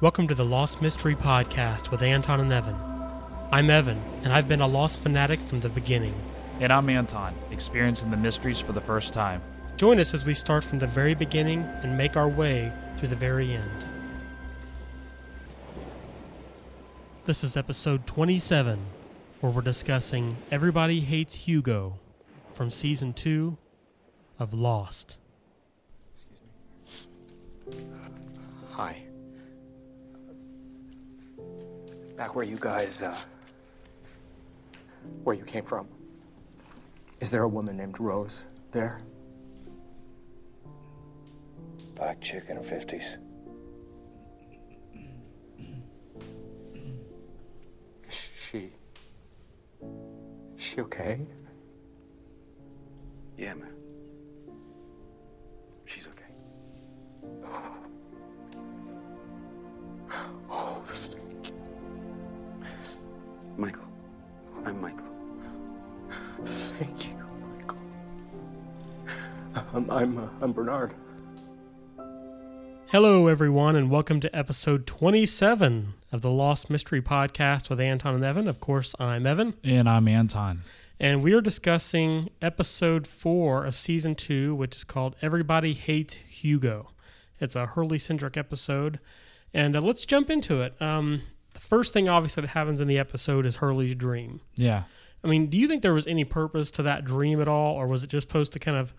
Welcome to the Lost Mystery Podcast with Anton and Evan. I'm Evan, and I've been a Lost fanatic from the beginning. And I'm Anton, experiencing the mysteries for the first time. Join us as we start from the very beginning and make our way through the very end. This is episode 27, where we're discussing Everybody Hates Hugo from season 2 of Lost. Excuse me. Hi. Back where you guys, uh, where you came from. Is there a woman named Rose there? Black chick in her 50s. She. She okay? Yeah, man. Michael. I'm Michael. Thank you, Michael. I'm, I'm, uh, I'm Bernard. Hello, everyone, and welcome to episode 27 of the Lost Mystery Podcast with Anton and Evan. Of course, I'm Evan. And I'm Anton. and we are discussing episode four of season two, which is called Everybody Hates Hugo. It's a Hurley centric episode, and uh, let's jump into it. Um, the first thing, obviously, that happens in the episode is Hurley's dream. Yeah. I mean, do you think there was any purpose to that dream at all, or was it just supposed to kind of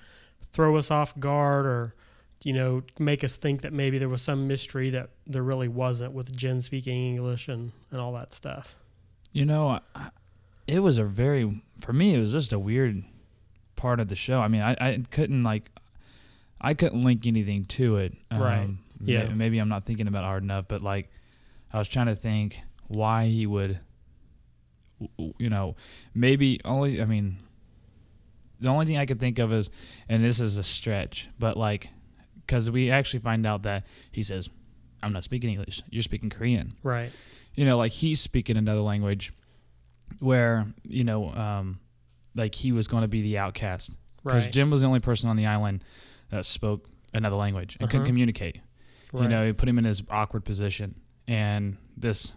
throw us off guard, or you know, make us think that maybe there was some mystery that there really wasn't with Jin speaking English and and all that stuff? You know, I- it was a very, for me, it was just a weird part of the show. I mean, I, I couldn't, like, I couldn't link anything to it. Um, Right. Yeah. may- Maybe I'm not thinking about it hard enough, but, like, I was trying to think why he would, you know, maybe only, I mean, the only thing I could think of is, and this is a stretch, but, like, because we actually find out that he says, I'm not speaking English. You're speaking Korean Right. you know, like he's speaking another language where, you know, um, like he was going to be the outcast because Right. Jin was the only person on the island that spoke another language and couldn't Uh-huh. communicate. right. You know, it put him in his awkward position. And this,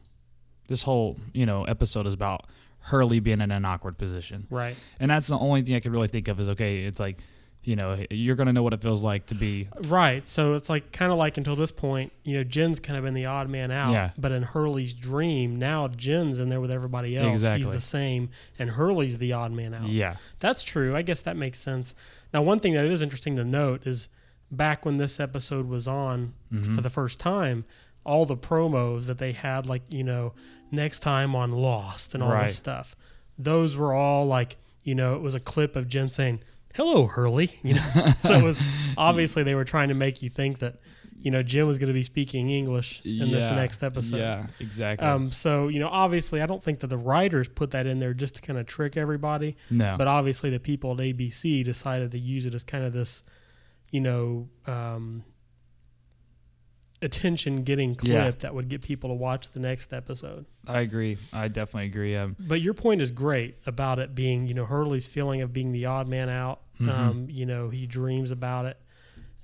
this whole, you know, episode is about Hurley being in an awkward position. Right. And that's the only thing I could really think of is, okay, it's like, you know, you're going to know what it feels like to be Right. So it's like kind of like until this point, you know, Jin's kind of been the odd man out. Yeah. But in Hurley's dream, now Jin's in there with everybody else. Exactly. He's the same, and Hurley's the odd man out. yeah. That's true. I guess that makes sense. Now, one thing that is interesting to note is back when this episode was on Mm-hmm. for the first time, all the promos that they had, like, you know, next time on Lost and all Right. this stuff, those were all like, you know, it was a clip of Jin saying, Hello, Hurley. You know, so it was obviously they were trying to make you think that, you know, Jin was going to be speaking English in this next episode. Yeah, exactly. Um, so you know, obviously, I don't think that the writers put that in there just to kind of trick everybody. no. But obviously, the people at ABC decided to use it as kind of this, you know, um, attention-getting clip Yeah. that would get people to watch the next episode. I agree. I definitely agree. Um, But your point is great about it being, you know, Hurley's feeling of being the odd man out. Mhm. Um, you know, he dreams about it.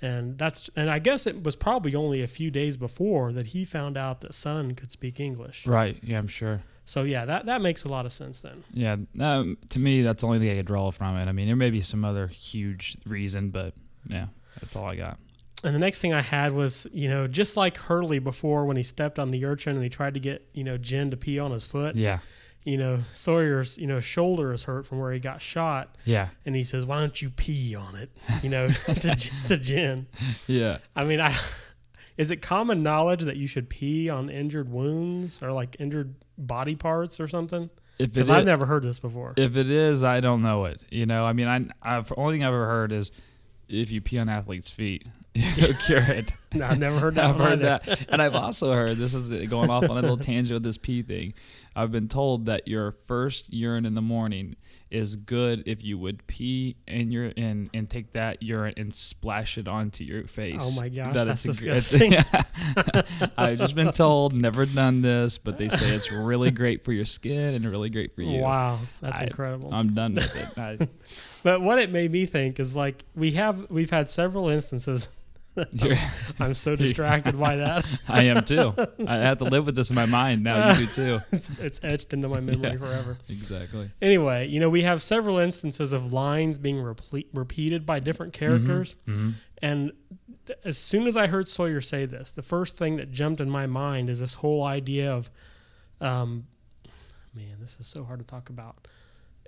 And that's and I guess it was probably only a few days before that he found out that Sun could speak English. right. Yeah, I'm sure. So yeah, that that makes a lot of sense then. Yeah, um, to me, that's the only thing I could draw from it. I mean, there may be some other huge reason, but yeah, that's all I got. And the next thing I had was, you know, just like Hurley before when he stepped on the urchin and he tried to get, you know, Jin to pee on his foot. Yeah, You know, Sawyer's, you know, shoulder is hurt from where he got shot, yeah, and he says, "Why don't you pee on it?" You know, to, to Jin. yeah. I mean, I is it common knowledge that you should pee on injured wounds or like injured body parts or something? Because I've never heard this before. if it is, I don't know it. You know, I mean, I, I've only thing I've ever heard is if you pee on athletes' feet, cure it. No, I've never heard that. I've heard either. that, and I've also heard this is going off on a little tangent with this pee thing. I've been told that your first urine in the morning is good if you would pee in your in and take that urine and splash it onto your face. Oh my gosh, That that's it's disgusting. it's- I've just been told, never done this, but they say it's really great for your skin and really great for you. Wow, that's I- incredible. I'm done with it. I, But what it made me think is like we have we've had several instances I'm so distracted by that. I am too. I have to live with this in my mind now. You do too. it's, it's etched into my memory Yeah. forever. Exactly. Anyway, you know, we have several instances of lines being reple- repeated by different characters. hmm And th- as soon as I heard Sawyer say this, the first thing that jumped in my mind is this whole idea of, um, man, this is so hard to talk about.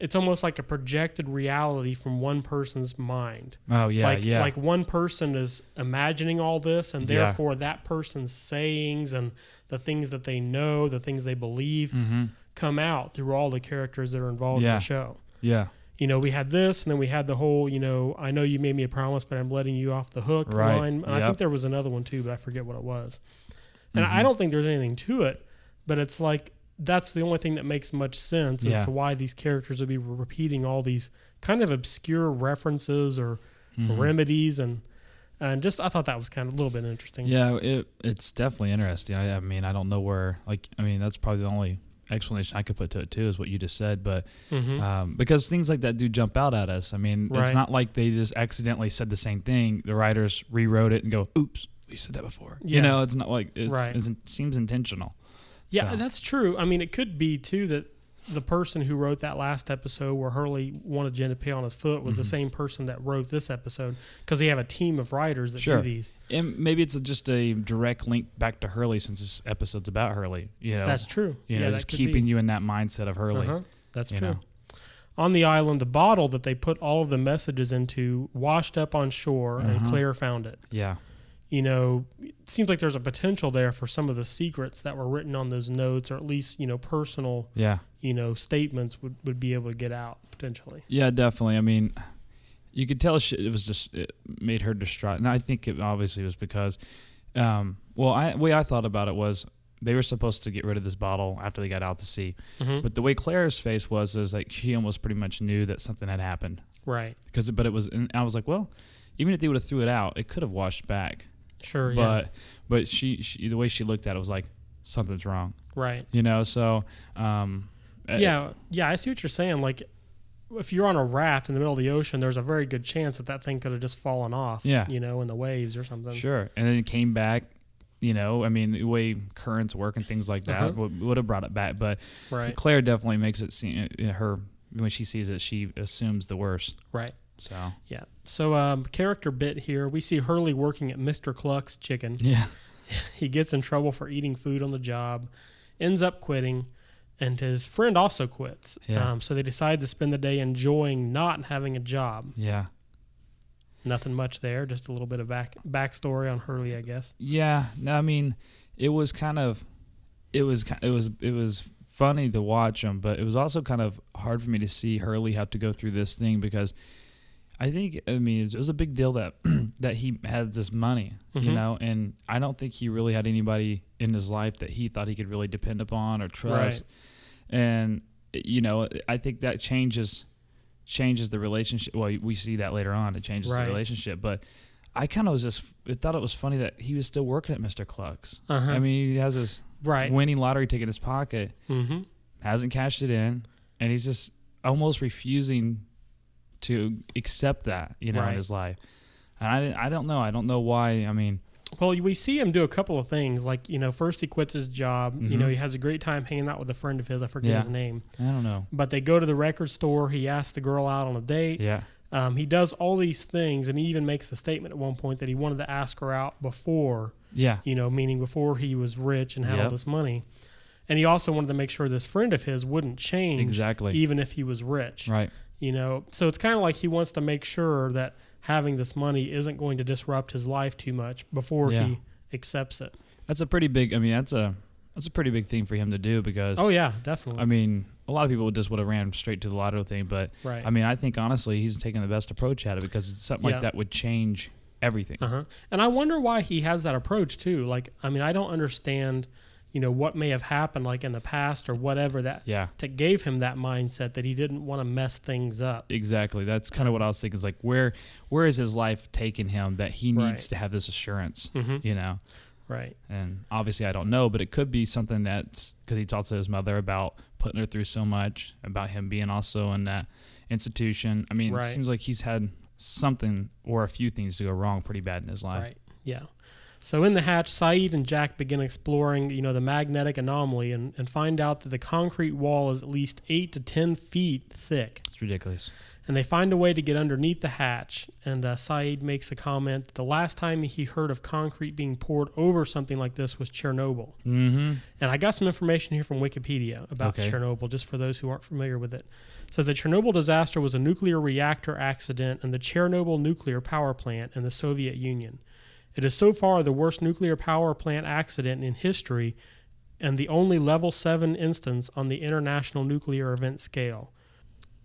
It's almost like a projected reality from one person's mind. Oh yeah, like, yeah. like one person is imagining all this, and Yeah. therefore that person's sayings and the things that they know, the things they believe, hmm come out through all the characters that are involved in the show Yeah. you know, we had this, and then we had the whole, you know, I know you made me a promise, but I'm letting you off the hook Right. line. And I think there was another one too, but I forget what it was. And Mm-hmm. I don't think there's anything to it, but it's like that's the only thing that makes much sense Yeah. as to why these characters would be repeating all these kind of obscure references or Mhm. remedies, and and just I thought that was kind of a little bit interesting. Yeah, it it's definitely interesting. I, I mean, I don't know where. Like, I mean, that's probably the only explanation I could put to it too is what you just said. But hmm um, because things like that do jump out at us. I mean, Right. it's not like they just accidentally said the same thing. The writers rewrote it and go, "Oops, we said that before." Yeah. You know, it's not like it's, Right. it's- it seems intentional. Yeah, So, that's true. I mean, it could be too that the person who wrote that last episode where Hurley wanted Jin to pay on his foot was the Mhm. same person that wrote this episode because they have a team of writers that Sure. do these. and maybe it's just a direct link back to Hurley since this episode's about Hurley. You know, That's true. you yeah, know, just keeping be. you in that mindset of Hurley. Uh-huh. That's true. know. On the island, the bottle that they put all of the messages into washed up on shore, and Uh-huh. Claire found it. Yeah, You know, it seems like there's a potential there for some of the secrets that were written on those notes, or at least you know, personal yeah. you know statements would would be able to get out potentially. Yeah, definitely. I mean, you could tell she, it was just it made her distraught, and I think it obviously was because, um, well, I way I thought about it was they were supposed to get rid of this bottle after they got out to sea, Mhm. but the way Claire's face was is like she almost pretty much knew that something had happened Right. because, but it was, and I was like, well, even if they would have threw it out, it could have washed back, Sure. yeah. but but she, she the way she looked at it was like something's wrong, Right. you know. So, um, uh, Yeah, yeah, I see what you're saying. Like, if you're on a raft in the middle of the ocean, there's a very good chance that that thing could have just fallen off. Yeah. you know, in the waves or something. Sure. And then it came back, you know, I mean, the way currents work and things like that Uh-huh. would, would have brought it back. But Right. Claire definitely makes it seem, uh, her, when she sees it, she assumes the worst. Right. So, Yeah. So, um, character bit here. We see Hurley working at Mr. Cluck's Chicken. yeah. He gets in trouble for eating food on the job, ends up quitting, and his friend also quits. Yeah. Um, so they decide to spend the day enjoying not having a job. Yeah. Nothing much there. Just a little bit of back backstory on Hurley, I guess. Yeah. No, I mean, it was kind of, it was, it was, it was funny to watch him, but it was also kind of hard for me to see Hurley have to go through this thing because I think, I mean, it was a big deal that, that he had this money, you Mhm. know, and I don't think he really had anybody in his life that he thought he could really depend upon or trust. And, you know, I think that changes, changes the relationship. Well, we see that later on. It changes Right. the relationship, but I kind of was just I thought it was funny that he was still working at Mr. Cluck's. Uh-huh. I mean, he has this right. winning lottery ticket in his pocket, mm-hmm. hasn't cashed it in, and he's just almost refusing to accept that, you know, Right. in his life. And I, I don't know. I don't know why. I mean, Well, we see him do a couple of things. Like, you know, first he quits his job. You know, Mhm. he has a great time hanging out with a friend of his. I forget Yeah. his name. I don't know. But they go to the record store. He asks the girl out on a date. Yeah. Um, he does all these things, and he even makes the statement at one point that he wanted to ask her out before, Yeah. you know, meaning before he was rich and had all this money. And he also wanted to make sure this friend of his wouldn't change, Exactly. even if he was rich. Right. You know, so it's kind of like he wants to make sure that having this money isn't going to disrupt his life too much before Yeah. he accepts it. That's a pretty big. I mean, that's a that's a pretty big thing for him to do because Oh yeah, definitely. I mean, a lot of people would just would have ran straight to the lotto thing, but right. I mean, I think honestly, he's taking the best approach at it because something Yeah. like that would change everything. Uh-huh. And I wonder why he has that approach too. Like, I mean, I don't understand, you know, what may have happened like in the past or whatever that Yeah, that gave him that mindset that he didn't want to mess things up. exactly. That's kind of what I was thinking. Is like where where is his life taking him that he needs Right. to have this assurance? Mm-hmm. You know, Right. and obviously I don't know, but it could be something that's because he talks to his mother about putting her through so much, about him being also in that institution. I mean, Right. it seems like he's had something or a few things to go wrong pretty bad in his life. Right. Yeah. So in the hatch, Sayid and Jack begin exploring, you know, the magnetic anomaly and, and find out that the concrete wall is at least eight to ten feet thick. It's ridiculous. And they find a way to get underneath the hatch. And uh, Sayid makes a comment that the last time he heard of concrete being poured over something like this was Chernobyl. Mm-hmm. And I got some information here from Wikipedia about Okay. Chernobyl, just for those who aren't familiar with it. So the Chernobyl disaster was a nuclear reactor accident in the Chernobyl nuclear power plant in the Soviet Union. It is so far the worst nuclear power plant accident in history and the only level 7 instance on the international nuclear event scale,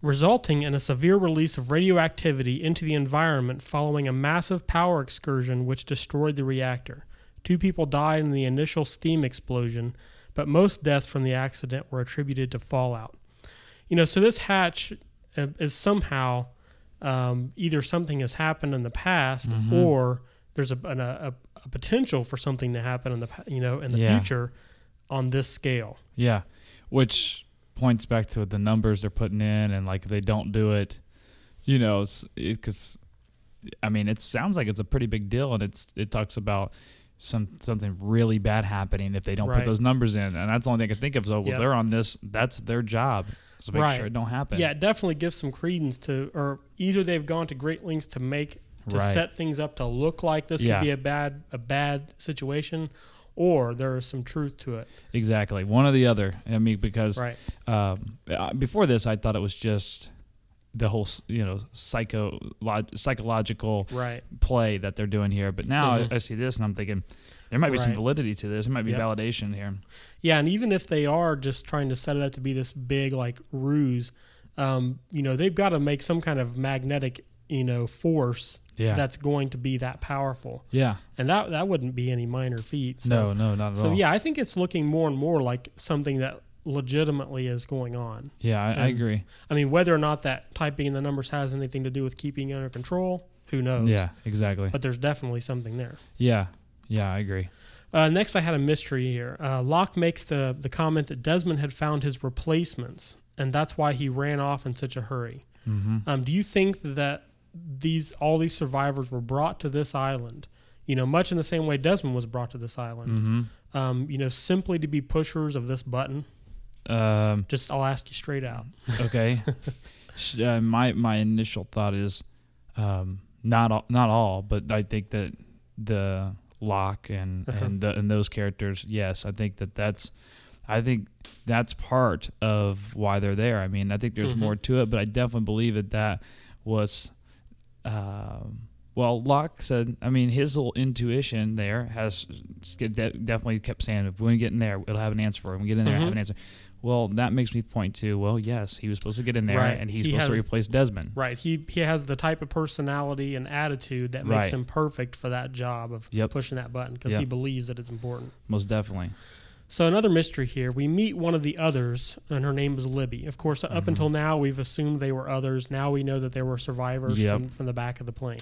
resulting in a severe release of radioactivity into the environment following a massive power excursion which destroyed the reactor. Two people died in the initial steam explosion, but most deaths from the accident were attributed to fallout. You know, so this hatch is somehow um, either something has happened in the past or there's a, an, a, a potential for something to happen in the you know in the Yeah. future on this scale. Yeah, which points back to the numbers they're putting in, and like if they don't do it, you know, because I mean, it sounds like it's a pretty big deal, and it's it talks about some something really bad happening if they don't Right. put those numbers in, and that's the only thing I can think of. So oh, well, Yep. they're on this; that's their job, so make Right. sure it don't happen. Yeah, it definitely gives some credence to, or either they've gone to great lengths to make to Right. set things up to look like this Yeah. could be a bad a bad situation, or there is some truth to it. exactly. One or the other. I mean, because Right. um, uh, before this, I thought it was just the whole you know psycho psychological Right. play that they're doing here. But now Mhm. I, I see this and I'm thinking there might be some validity to this. There might be Yep. validation here. Yeah, and even if they are just trying to set it up to be this big like ruse, um, you know, they've got to make some kind of magnetic, you know, force Yeah. that's going to be that powerful, yeah. and that that wouldn't be any minor feat. So, no, no, not at So all. So yeah, I think it's looking more and more like something that legitimately is going on. Yeah, I, I agree. I mean, whether or not that typing in the numbers has anything to do with keeping it under control, who knows? Yeah, exactly. But there's definitely something there. Yeah. Yeah, I agree. Uh, next, I had a mystery here. Uh, Locke makes the, the comment that Desmond had found his replacements, and that's why he ran off in such a hurry. Mm-hmm. Um, do you think that these all these survivors were brought to this island, you know, much in the same way Desmond was brought to this island, Mm-hmm. um, you know, simply to be pushers of this button? Um, Just I'll ask you straight out. okay. Uh, my my initial thought is um, not all, not all, but I think that the Locke and Uh-huh. and the, and those characters, yes, I think that that's I think that's part of why they're there. I mean, I think there's Mhm. more to it, but I definitely believe that that was. Um, well, Locke said, I mean, his little intuition there has definitely kept saying, if we get in there, it'll have an answer for. When we get in there, it'll have an answer. Well, that makes me point to, well, yes, he was supposed to get in there, Right. and he's He supposed to replace Desmond. Right. He he has the type of personality and attitude that makes Right. him perfect for that job of Yep. pushing that button because Yep. he believes that it's important. Most definitely. So another mystery here. We meet one of the others, and her name is Libby. Of course, up Mhm. until now, we've assumed they were others. Now we know that there were survivors Yep. from, from the back of the plane.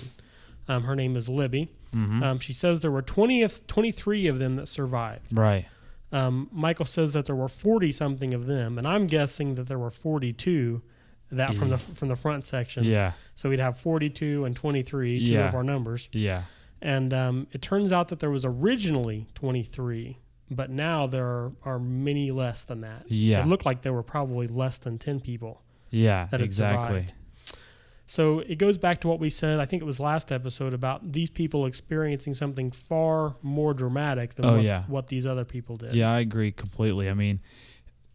Um, her name is Libby. hmm Um, she says there were 20, of, 23 of them that survived. right. Um, Michael says that there were 40 something of them, and I'm guessing that there were 42 that from the from the front section. Yeah. So we'd have 42 and 23, two Yeah. of our numbers. Yeah. And um, it turns out that there was originally 23, but now there are, are many less than that. Yeah. It looked like there were probably less than 10 people. Yeah. that exactly. survived. So it goes back to what we said, I think it was last episode, about these people experiencing something far more dramatic than Oh, what, yeah. what these other people did. Yeah, I agree completely. I mean,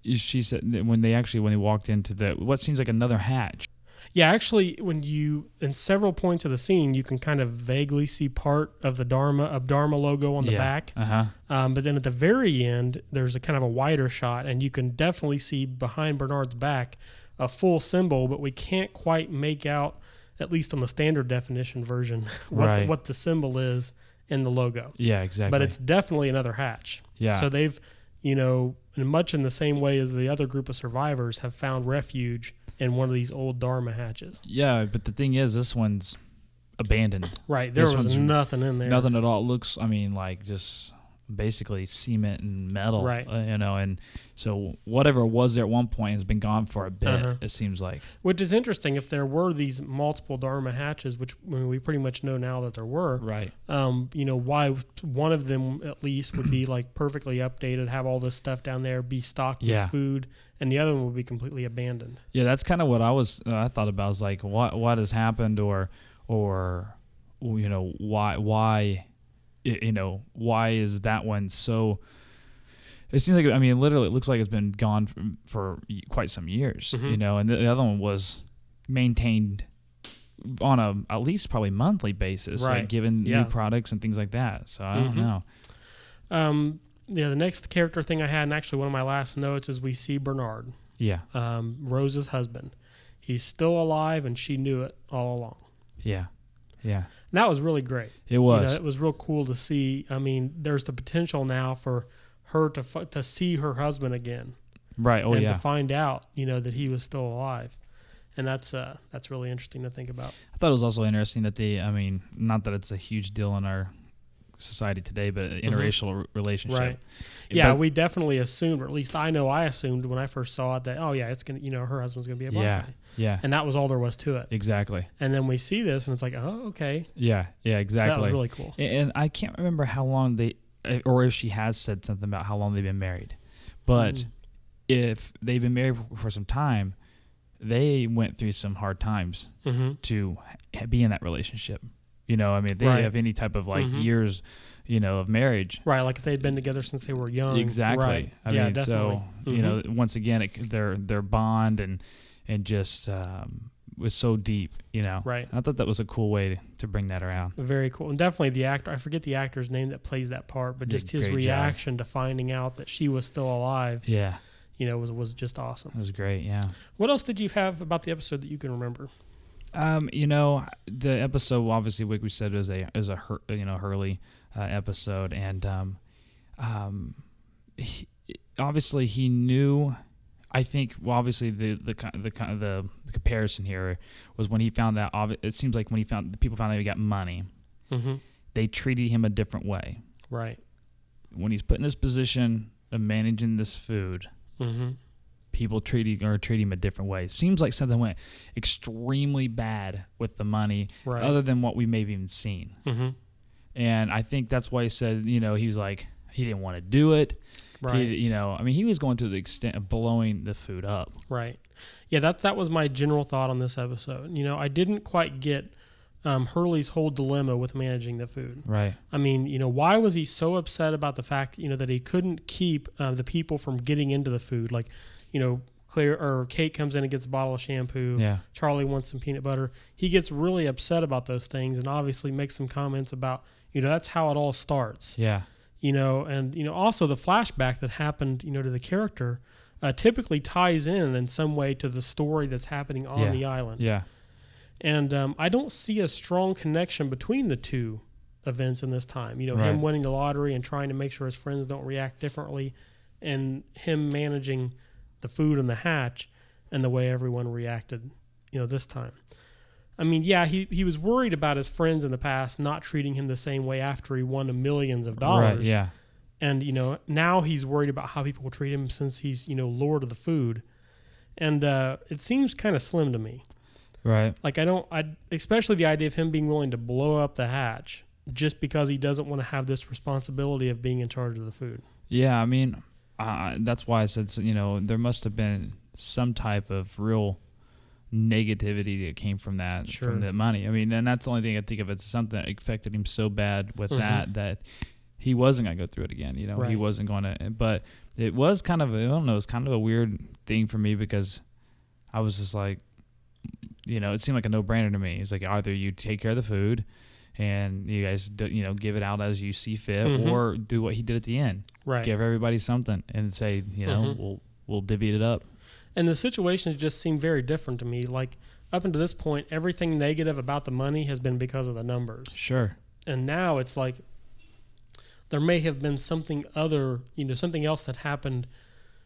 she said when they actually when they walked into the what seems like another hatch. Yeah, actually, when you in several points of the scene, you can kind of vaguely see part of the Dharma of Dharma logo on the yeah. back. Uh huh. Um, but then at the very end, there's a kind of a wider shot, and you can definitely see behind Bernard's back a full symbol, but we can't quite make out, at least on the standard definition version, what Right. the, what the symbol is in the logo. Yeah. Exactly. But it's definitely another hatch. yeah. So they've, you know, in much in the same way as the other group of survivors have found refuge in one of these old Dharma hatches. yeah. But the thing is, this one's abandoned. Right. There This was nothing in there. Nothing at all. It looks. I mean, like just basically cement and metal, Right. uh, you know, and so whatever was there at one point has been gone for a bit. Uh-huh. It seems like, Which is interesting. If there were these multiple Dharma hatches, which I mean, we pretty much know now that there were, right? um, you know, why one of them at least would be like perfectly updated, have all this stuff down there, be stocked Yeah. with food, and the other one would be completely abandoned. Yeah, that's kind of what I was. Uh, I thought about. I was like, what what has happened, or or you know why why you know why is that one so? It seems like I mean, literally, it looks like it's been gone for, for quite some years, Mhm. you know, and the, the other one was maintained on a at least probably monthly basis, Right. like given Yeah. new products and things like that. So I don't Mhm. know. Um, yeah, the next character thing I had, and actually one of my last notes, is we see Bernard, Yeah, um, Rose's husband. He's still alive, and she knew it all along. yeah, yeah. And that was really great. It You know, was. it was real cool to see. I mean, there's the potential now for her to f- to see her husband again right. Oh and yeah. to find out, you know, that he was still alive. And that's uh that's really interesting to think about. I thought it was also interesting that they, I mean, not that it's a huge deal in our society today, but an interracial re- relationship. Mm-hmm. Right. Yeah, But- we definitely assumed, or at least I know I assumed when I first saw it that oh yeah, it's gonna you know her husband's gonna be a black Yeah. guy, Yeah. and that was all there was to it. Exactly. And then we see this, and it's like oh okay, Yeah. Yeah. so Exactly. that was really cool. And I can't remember how long they, uh, or if she has said something about how long they've been married, but Mm. if they've been married for, for some time, they went through some hard times Mm-hmm. to be in that relationship. You know, I mean, they Right. have any type of like Mhm. years, you know, of marriage. Right, like if they'd been together since they were young. Exactly. Right. I yeah, mean, definitely. so you know, Mhm. once again, it, their their bond and and just um, was so deep. You know, Right. I thought that was a cool way to, to bring that around. Very cool, and definitely the actor. I forget the actor's name that plays that part, but just his great job. reaction to finding out that she was still alive, Yeah, you know, was was just awesome. it was great. Yeah. What else did you have about the episode that you can remember? Um, you know, the episode obviously, like we said, is a is a you know Hurley uh, episode, and um, um, he, obviously he knew. I think well, obviously the the the the, the comparison here was when he found out. It seems like when he found the people found out he got money, Mm-hmm. they treated him a different way. Right. When he's put in this position of managing this food, Mm-hmm. People treating or treating him a different way. Seems like something went extremely bad with the money, Right. other than what we may have even seen. mm-hmm. And I think that's why he said, you know, he was like, he didn't want to do it. Right. He, you know, I mean, he was going to the extent of blowing the food up. Right. Yeah, that that was my general thought on this episode. You know, I didn't quite get um, Hurley's whole dilemma with managing the food. Right. I mean, you know, why was he so upset about the fact, you know, that he couldn't keep uh, the people from getting into the food? Like, you know, Claire or Kate comes in and gets a bottle of shampoo. Yeah. Charlie wants some peanut butter. He gets really upset about those things and obviously makes some comments about, you know, that's how it all starts Yeah. you know, and you know also the flashback that happened, you know, to the character uh, typically ties in in some way to the story that's happening on Yeah. the island. Yeah. And um, I don't see a strong connection between the two events in this time. You know, him winning the lottery and trying to make sure his friends don't react differently, and him managing the food in the hatch and the way everyone reacted, you know, this time. I mean, yeah, he, he was worried about his friends in the past not treating him the same way after he won the millions of dollars Right. Yeah. and you know now he's worried about how people will treat him since he's you know lord of the food and uh, it seems kind of slim to me Right. like i don't i especially the idea of him being willing to blow up the hatch just because he doesn't want to have this responsibility of being in charge of the food Yeah. I mean, uh, that's why I said, you know, there must have been some type of real negativity that came from that, Sure. from that money. I mean, and that's the only thing I think of. It's something that affected him so bad with Mhm. that that he wasn't going to go through it again. You know, he wasn't going to. But it was kind of, I don't know, it's kind of a weird thing for me because I was just like, you know, it seemed like a no brainer to me. It's like either you take care of the food and you guys, do, you know, give it out as you see fit, Mhm. or do what he did at the end right give everybody something and say, you know, Mhm. we'll we'll divvy it up. and the situations just seem very different to me like up until this point everything negative about the money has been because of the numbers Sure. and now it's like there may have been something other you know something else that happened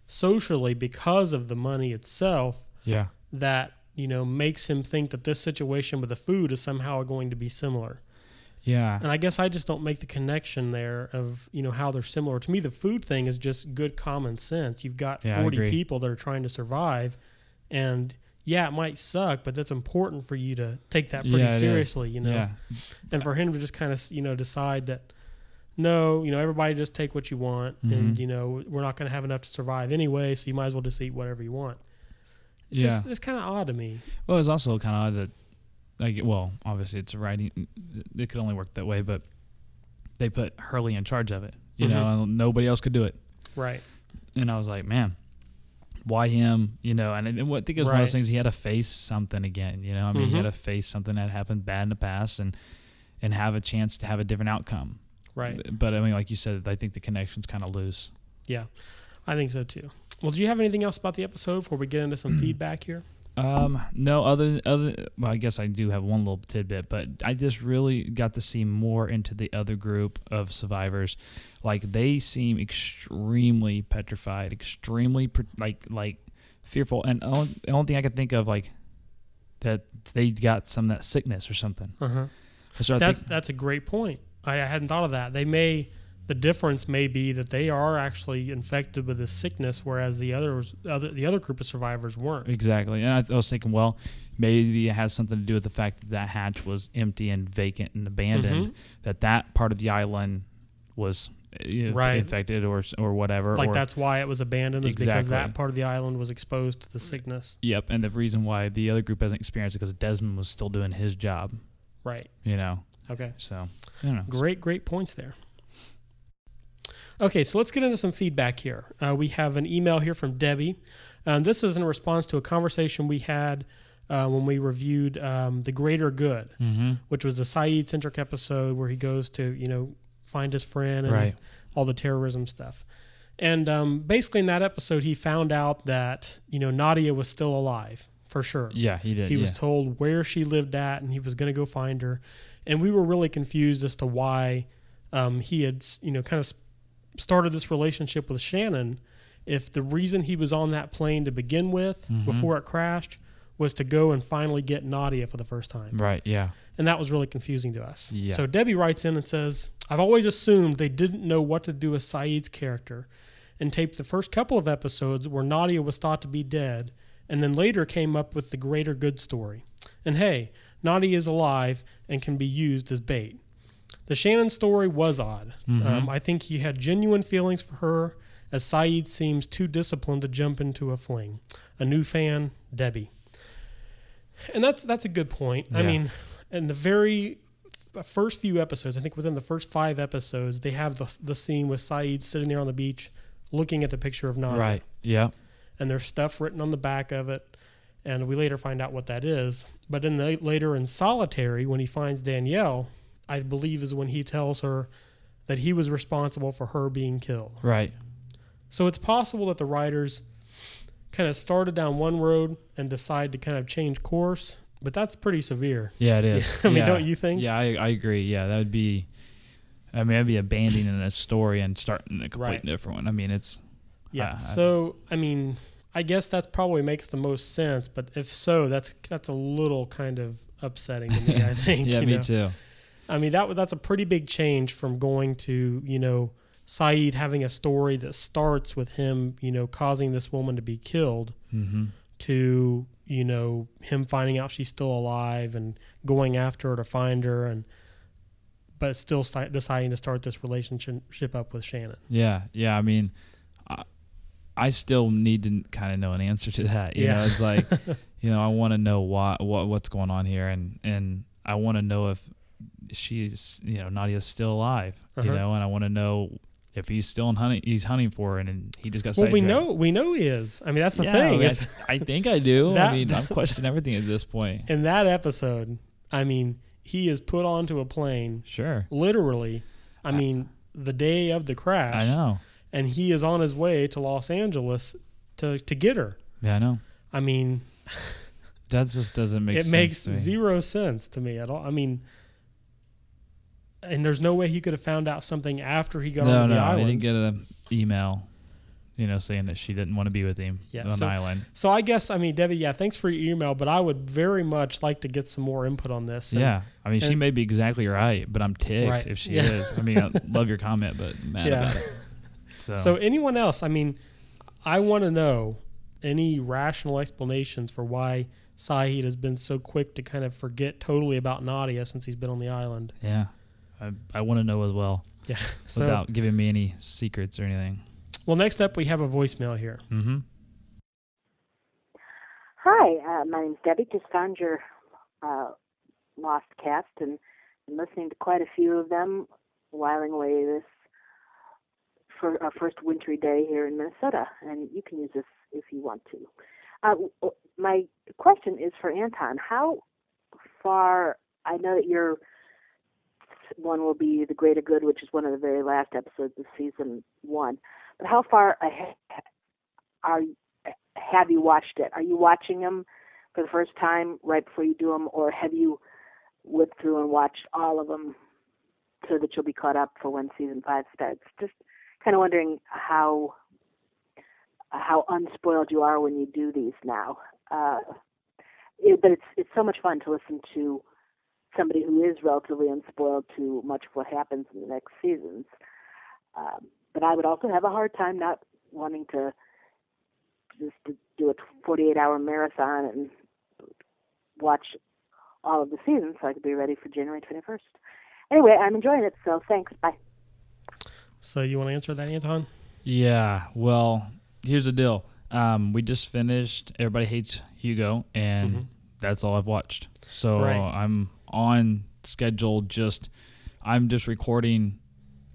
socially because of the money itself Yeah. that you know makes him think that this situation with the food is somehow going to be similar Yeah. And I guess I just don't make the connection there of, you know, how they're similar. To me, the food thing is just good common sense. You've got Yeah, 40 people that are trying to survive. And yeah, it might suck, but that's important for you to take that pretty Yeah, it is. seriously, you know? Yeah. And for him to just kind of, you know, decide that, no, you know, everybody just take what you want. And, Mhm. you know, we're not going to have enough to survive anyway. So you might as well just eat whatever you want. It's Yeah. just, it's kind of odd to me. Well, it's also kind of odd that, like, well, obviously it's a writing. It could only work that way, but they put Hurley in charge of it. You know, Mhm. and nobody else could do it. Right. And I was like, man, why him? You know, and, and what I think it was one of Right. those things. He had to face something again. You know, I mean, he Mhm. had to face something that happened bad in the past, and and have a chance to have a different outcome. Right. But I mean, like you said, I think the connection's kind of loose. Yeah. I think so too. Well, do you have anything else about the episode before we get into some feedback here? Um, no, other other. Well, I guess I do have one little tidbit, but I just really got to see more into the other group of survivors. Like they seem extremely petrified, extremely like like fearful, and only, the only thing I could think of like that they got some of that sickness or something. Uh-huh. Started That's think- that's a great point. I, I hadn't thought of that. They may the difference may be that they are actually infected with this sickness, whereas the others other the other group of survivors weren't. Exactly. And I, I was thinking, well, maybe it has something to do with the fact that that hatch was empty and vacant and abandoned. Mhm. That that part of the island was uh, Right. infected or or whatever. Like or, that's why it was abandoned, is because that part of the island was exposed to the sickness. Yep. And the reason why the other group hasn't experienced it because Desmond was still doing his job. Right. You know. Okay. So I don't know. Great, great points there. Okay, so let's get into some feedback here. Uh, we have an email here from Debbie. Um, this is in response to a conversation we had uh, when we reviewed um, The Greater Good, Mm-hmm. which was the Sayid centric episode where he goes to, you know, find his friend and Right. all the terrorism stuff. And um, basically, in that episode, he found out that, you know, Nadia was still alive for sure. Yeah, he did. He yeah. was told where she lived at, and he was going to go find her. And we were really confused as to why um, he had, you know, kind of started this relationship with Shannon. If the reason he was on that plane to begin with, Mhm. before it crashed, was to go and finally get Nadia for the first time. right. Yeah. And that was really confusing to us. Yeah. So Debbie writes in and says, I've always assumed they didn't know what to do with Sayid's character and taped the first couple of episodes where Nadia was thought to be dead and then later came up with the greater good story. And hey, Nadia is alive and can be used as bait. The Shannon story was odd. Mhm. Um, I think he had genuine feelings for her, as Sayid seems too disciplined to jump into a fling. A new fan, Debbie. And that's that's a good point. I mean, in the very first few episodes, I think within the first five episodes, they have the the scene with Sayid sitting there on the beach, looking at the picture of Nadia Right. Yeah. and there's stuff written on the back of it and we later find out what that is but in the later in solitary when he finds danielle i believe is when he tells her that he was responsible for her being killed Right. so it's possible that the writers kind of started down one road and decide to kind of change course but that's pretty severe Yeah, it is. I mean, Yeah. don't you think? Yeah, I, I agree. Yeah, that would be. I mean, that'd be abandoning a story and starting a complete Right. different one. I mean, it's yeah Uh, so i mean i guess that probably makes the most sense but if so that's that's a little kind of upsetting to me i think yeah, me know? too. I mean that that's a pretty big change from going to you know Sayid having a story that starts with him you know causing this woman to be killed hmm to you know him finding out she's still alive and going after her to find her and but still sti- deciding to start this relationship up with Shannon. Yeah, yeah. I mean, I, I still need to kind of know an answer to that. You Yeah. know, it's like, you know, I want to know why, what, what's going on here, and and I want to know if she's, you know, Nadia's still alive. You Uh-huh. know, and I want to know if he's still in hunting. He's hunting for her, and, and he just got. Well, we know we know he is. I mean that's the yeah, thing. I, I think I do. That- I mean, I'm questioning everything at this point. in that episode, I mean he is put onto a plane Sure, literally. I mean the day of the crash. I know. and he is on his way to Los Angeles to to get her. Yeah, I know. I mean, That just doesn't make. it makes zero sense to me at all. I mean, and there's no way he could have found out something after he got No, onto no, the island. didn't get an email. you know, saying that she didn't want to be with him Yeah, on so- the island. So I guess I mean Debbie, yeah, thanks for your email, but I would very much like to get some more input on this. And- yeah, I mean, she may be exactly right, but I'm ticked Right. if she Yeah. is. I mean, I love your comment, but mad Yeah. about it. So, So anyone else? I mean, I want to know any rational explanations for why Sayid has been so quick to kind of forget totally about Nadia since he's been on the island. yeah, I, I want to know as well Yeah. So without giving me any secrets or anything. well, next up we have a voicemail here. Mm-hmm. Hi, uh, my name's Debbie. Just found your uh, Lost cast and been listening to quite a few of them, whiling away this for our first wintry day here in Minnesota. And you can use this if you want to. Uh, my question is for Anton. How far? I know that your one will be the greater good, which is one of the very last episodes of season one. But how far ahead are have you watched it? Are you watching them for the first time right before you do them, or have you went through and watched all of them so that you'll be caught up for when season five starts? Just kind of wondering how how unspoiled you are when you do these now. Uh, it, but it's it's so much fun to listen to somebody who is relatively unspoiled to much of what happens in the next seasons. Um, but I would also have a hard time not wanting to just to do a 48 hour marathon and watch all of the seasons so I could be ready for January 21st. Anyway, I'm enjoying it, so thanks. Bye. So you want to answer that, Anton? Yeah. Well, here's the deal. Um, we just finished Everybody Hates Hugo, and Mhm. that's all I've watched. So Right. I'm on schedule. Just I'm just recording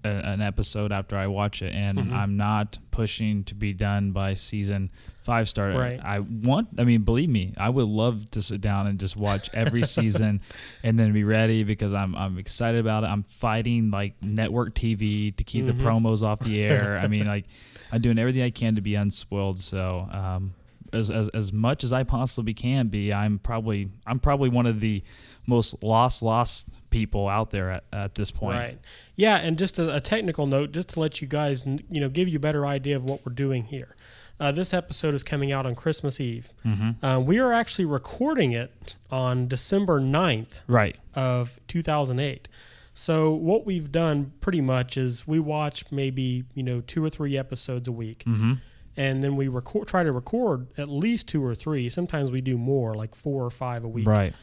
a, an episode after I watch it, and Mhm. I'm not pushing to be done by season five start. Right. I want. I mean, believe me, I would love to sit down and just watch every season, and then be ready because I'm I'm excited about it. I'm fighting like network TV to keep Mhm. the promos off the air. I mean, like I'm doing everything I can to be unspoiled. So, um, as, as as much as I possibly can be, I'm probably I'm probably one of the most lost lost people out there at, at this point. Right. Yeah, and just a, a technical note, just to let you guys, you know, give you a better idea of what we're doing here. Uh, this episode is coming out on Christmas Eve. Mm-hmm. Uh, we are actually recording it on December 9th Right. of 2008. So what we've done pretty much is we watch maybe you know two or three episodes a week, Mm-hmm. And then we record try to record at least two or three. Sometimes we do more, like four or five a week. Right.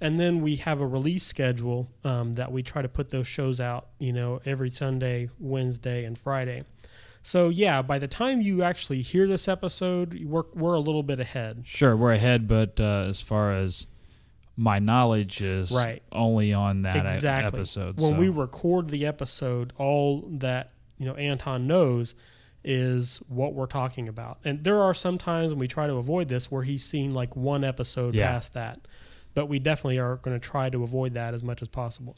And then we have a release schedule um, that we try to put those shows out, you know, every Sunday, Wednesday, and Friday. So yeah, by the time you actually hear this episode, we're we're a little bit ahead. Sure, we're ahead, but uh, as far as my knowledge is Right. only on that exactly. episode. When so. we record the episode, all that you know Anton knows is what we're talking about. And there are some times when we try to avoid this where he's seen like one episode Yeah. past that. But we definitely are going to try to avoid that as much as possible.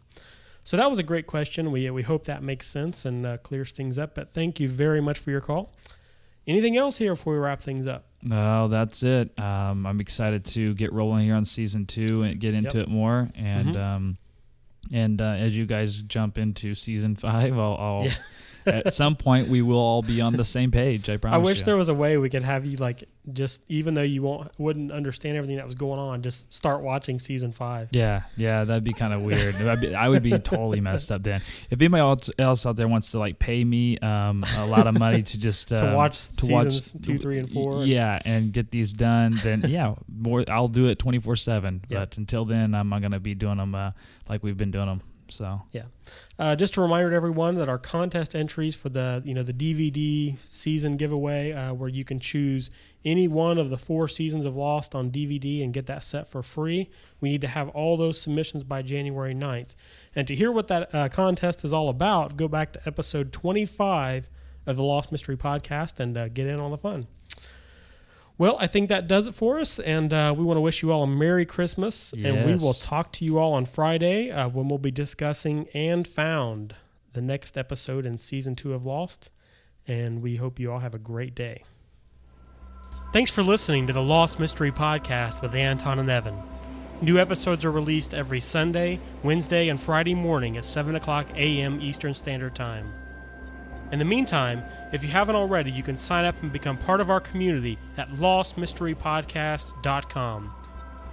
So that was a great question. We we hope that makes sense and uh, clears things up. But thank you very much for your call. Anything else here before we wrap things up? No, that's it. Um, I'm excited to get rolling here on season two and get into Yep. it more. And Mhm. um, and uh, as you guys jump into season five, I'll, I'll Yeah. At some point we will all be on the same page. I promise. I wish you. there was a way we could have you like just even though you won't wouldn't understand everything that was going on, just start watching season five. Yeah, yeah, that'd be kind of weird. Be, I would be totally messed up then. If anybody else, out there wants to like pay me um, a lot of money to just To um, watch to watch two, three, and four. yeah, and get these done, then yeah, more I'll do it twenty four seven. But until then, I'm not gonna be doing them uh, like we've been doing them. So yeah, Uh, just a reminder to everyone that our contest entries for the you know the DVD season giveaway, uh, where you can choose any one of the four seasons of Lost on DVD and get that set for free. We need to have all those submissions by January 9th. And to hear what that uh, contest is all about, go back to episode 25 of the Lost Mystery Podcast and uh, get in on the fun. Well, I think that does it for us, and uh, we want to wish you all a Merry Christmas. Yes. And we will talk to you all on Friday uh, when we'll be discussing and found the next episode in season two of Lost. And we hope you all have a great day. Thanks for listening to the Lost Mystery Podcast with Anton and Evan. New episodes are released every Sunday, Wednesday, and Friday morning at 7 o'clock a.m. Eastern Standard Time. In the meantime, if you haven't already, you can sign up and become part of our community at lostmysterypodcast.com.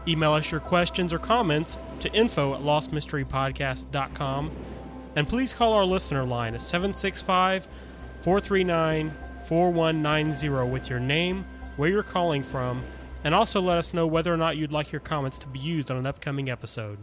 Email us your questions or comments to info at lostmysterypodcast.com. And please call our listener line at 765 439 4190 with your name, where you're calling from, and also let us know whether or not you'd like your comments to be used on an upcoming episode.